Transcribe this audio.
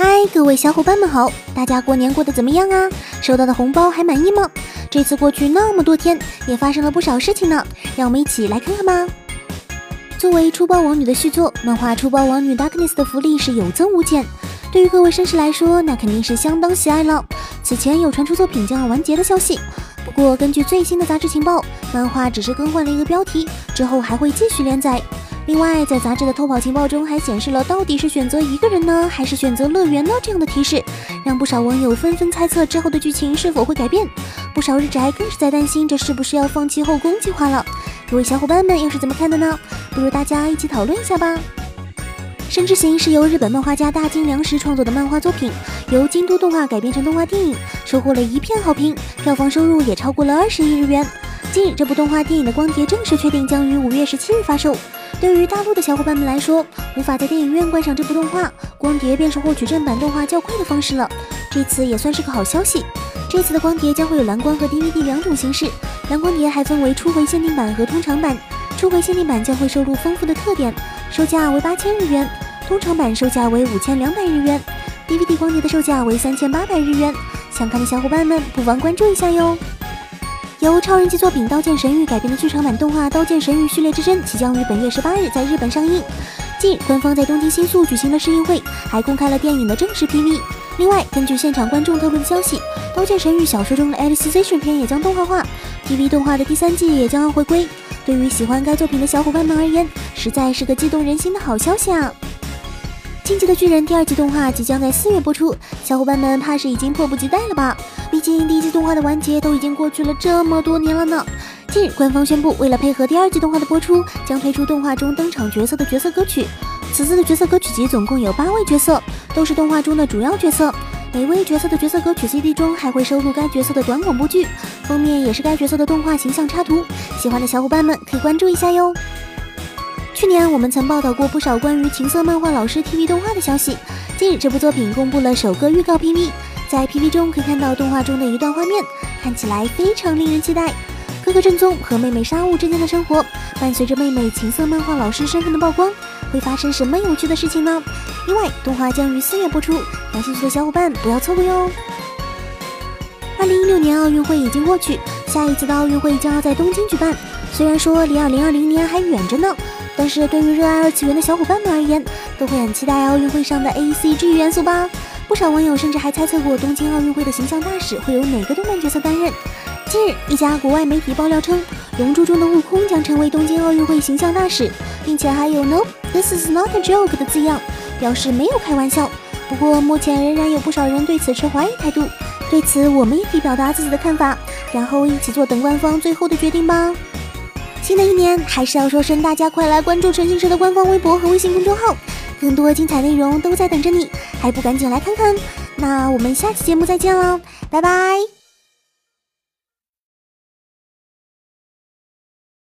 嗨，各位小伙伴们好！大家过年过得怎么样啊？收到的红包还满意吗？这次过去那么多天，也发生了不少事情呢，让我们一起来看看吧。作为出包王女的续作，漫画《出包王女 Darkness》的福利是有增无减。对于各位绅士来说，那肯定是相当喜爱了。此前有传出作品将要完结的消息，不过根据最新的杂志情报，漫画只是更换了一个标题，之后还会继续连载。另外，在杂志的偷跑情报中还显示了到底是选择一个人呢，还是选择乐园呢？这样的提示让不少网友纷纷猜测之后的剧情是否会改变。不少日宅更是在担心这是不是要放弃后宫计划了。各位小伙伴们又是怎么看的呢？不如大家一起讨论一下吧。《深之行》是由日本漫画家大金良实创作的漫画作品，由京都动画改编成动画电影，收获了一片好评，票房收入也超过了二十亿日元。近日，这部动画电影的光碟正式确定将于五月十七日发售。对于大陆的小伙伴们来说，无法在电影院观赏这部动画，光碟便是获取正版动画较快的方式了。这次也算是个好消息。这次的光碟将会有蓝光和 DVD 两种形式，蓝光碟还分为初回限定版和通常版。初回限定版将会收录丰富的特点，售价为八千日元；通常版售价为五千两百日元。DVD 光碟的售价为三千八百日元。想看的小伙伴们不妨关注一下哟。由超人气作品《刀剑神域》改编的剧场版动画《刀剑神域：序列之争》即将于本月十八日在日本上映。近日，官方在东京新宿举行了试映会，还公开了电影的正式 PV。另外，根据现场观众透露的消息，《刀剑神域》小说中的 Alicization 篇也将动画化，TV 动画的第三季也将要回归。对于喜欢该作品的小伙伴们而言，实在是个激动人心的好消息啊！《进击的巨人》第二季动画即将在四月播出，小伙伴们怕是已经迫不及待了吧？毕竟第一季动画的完结都已经过去了这么多年了呢。近日，官方宣布，为了配合第二季动画的播出，将推出动画中登场角色的角色歌曲。此次的角色歌曲集总共有八位角色，都是动画中的主要角色。每位角色的角色歌曲 CD 中还会收录该角色的短广播剧，封面也是该角色的动画形象插图。喜欢的小伙伴们可以关注一下哟。去年我们曾报道过不少关于情色漫画老师 TV 动画的消息。近日，这部作品公布了首个预告 PV，在 PV 中可以看到动画中的一段画面，看起来非常令人期待。哥哥正宗和妹妹沙悟之间的生活，伴随着妹妹情色漫画老师身份的曝光，会发生什么有趣的事情呢？另外，动画将于四月播出，感兴趣的小伙伴不要错过哟。二零一六年奥运会已经过去，下一次的奥运会将要在东京举办，虽然说离二零二零年还远着呢。但是对于热爱二次元的小伙伴们而言，都会很期待奥运会上的 A C G 元素吧。不少网友甚至还猜测过东京奥运会的形象大使会由哪个动漫角色担任。近日，一家国外媒体爆料称，《龙珠》中的悟空将成为东京奥运会形象大使，并且还有 No This is not a joke 的字样，表示没有开玩笑。不过目前仍然有不少人对此持怀疑态度。对此，我们也可以表达自己的看法，然后一起坐等官方最后的决定吧。新的一年还是要说声大家快来关注陈星社的官方微博和微信公众号，更多精彩内容都在等着你，还不赶紧来看看？那我们下期节目再见了，拜拜。